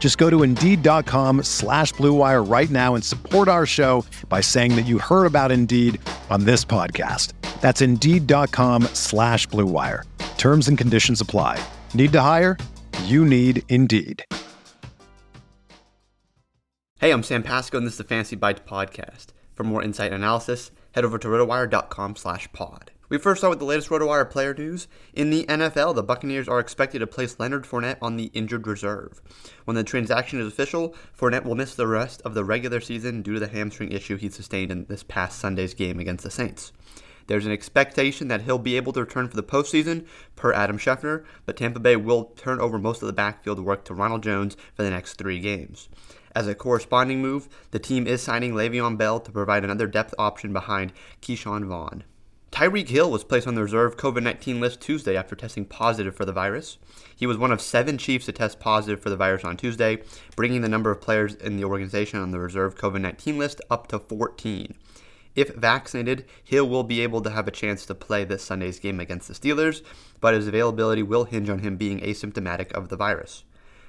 Just go to Indeed.com slash BlueWire right now and support our show by saying that you heard about Indeed on this podcast. That's Indeed.com slash BlueWire. Terms and conditions apply. Need to hire? You need Indeed. Hey, I'm Sam Pasco, and this is the Fantasy Bites podcast. For more insight and analysis, head over to rotowire.com slash pod. We first start with the latest RotoWire player news. In the NFL, the Buccaneers are expected to place Leonard Fournette on the injured reserve. When the transaction is official, Fournette will miss the rest of the regular season due to the hamstring issue he sustained in this past Sunday's game against the Saints. There's an expectation that he'll be able to return for the postseason, per Adam Schefter, but Tampa Bay will turn over most of the backfield work to Ronald Jones for the next three games. As a corresponding move, the team is signing Le'Veon Bell to provide another depth option behind Ke'Shawn Vaughn. Tyreek Hill was placed on the reserve COVID 19 list Tuesday after testing positive for the virus. He was one of seven Chiefs to test positive for the virus on Tuesday, bringing the number of players in the organization on the reserve COVID 19 list up to 14. If vaccinated, Hill will be able to have a chance to play this Sunday's game against the Steelers, but his availability will hinge on him being asymptomatic of the virus.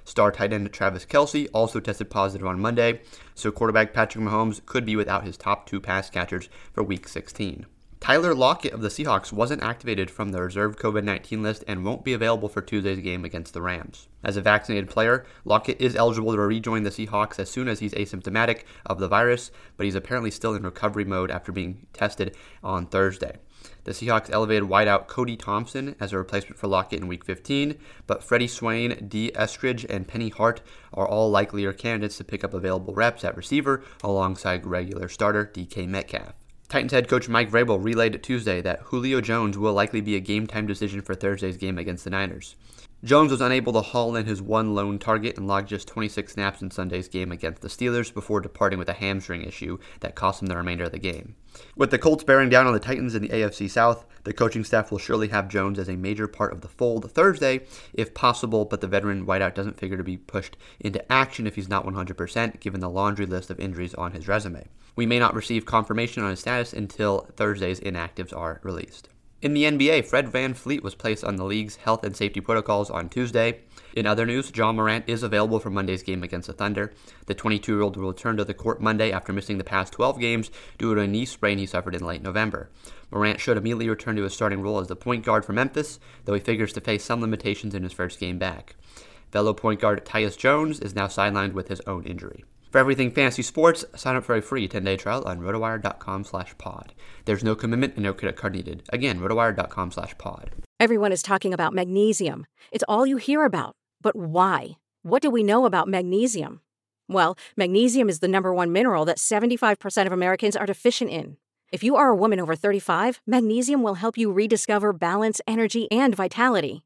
Star tight end Travis Kelce also tested positive on Monday, so quarterback Patrick Mahomes could be without his top two pass catchers for Week 16. Tyler Lockett of the Seahawks wasn't activated from the reserve COVID 19 list and won't be available for Tuesday's game against the Rams. As a vaccinated player, Lockett is eligible to rejoin the Seahawks as soon as he's asymptomatic of the virus, but he's apparently still in recovery mode after being tested on Thursday. The Seahawks elevated wideout Cody Thompson as a replacement for Lockett in Week 15, but Freddie Swain, Dee Eskridge, and Penny Hart are all likelier candidates to pick up available reps at receiver alongside regular starter DK Metcalf. Titans head coach Mike Vrabel relayed Tuesday that Julio Jones will likely be a game time decision for Thursday's game against the Niners. Jones was unable to haul in his one lone target and logged just 26 snaps in Sunday's game against the Steelers before departing with a hamstring issue that cost him the remainder of the game. With the Colts bearing down on the Titans in the AFC South, the coaching staff will surely have Jones as a major part of the fold Thursday, if possible, but the veteran wideout doesn't figure to be pushed into action if he's not 100%, given the laundry list of injuries on his resume. We may not receive confirmation on his status until Thursday's inactives are released. In the NBA, Fred VanVleet was placed on the league's health and safety protocols on Tuesday. In other news, Ja Morant is available for Monday's game against the Thunder. The 22 year old will return to the court Monday after missing the past 12 games due to a knee sprain he suffered in late November. Morant should immediately return to his starting role as the point guard for Memphis, though he figures to face some limitations in his first game back. Fellow point guard Tyus Jones is now sidelined with his own injury. For everything fantasy sports, sign up for a free 10-day trial on rotowire.com slash pod. There's no commitment and no credit card needed. Again, rotowire.com slash pod. Everyone is talking about magnesium. It's all you hear about. But why? What do we know about magnesium? Well, magnesium is the number one mineral that 75% of Americans are deficient in. If you are a woman over 35, magnesium will help you rediscover balance, energy, and vitality.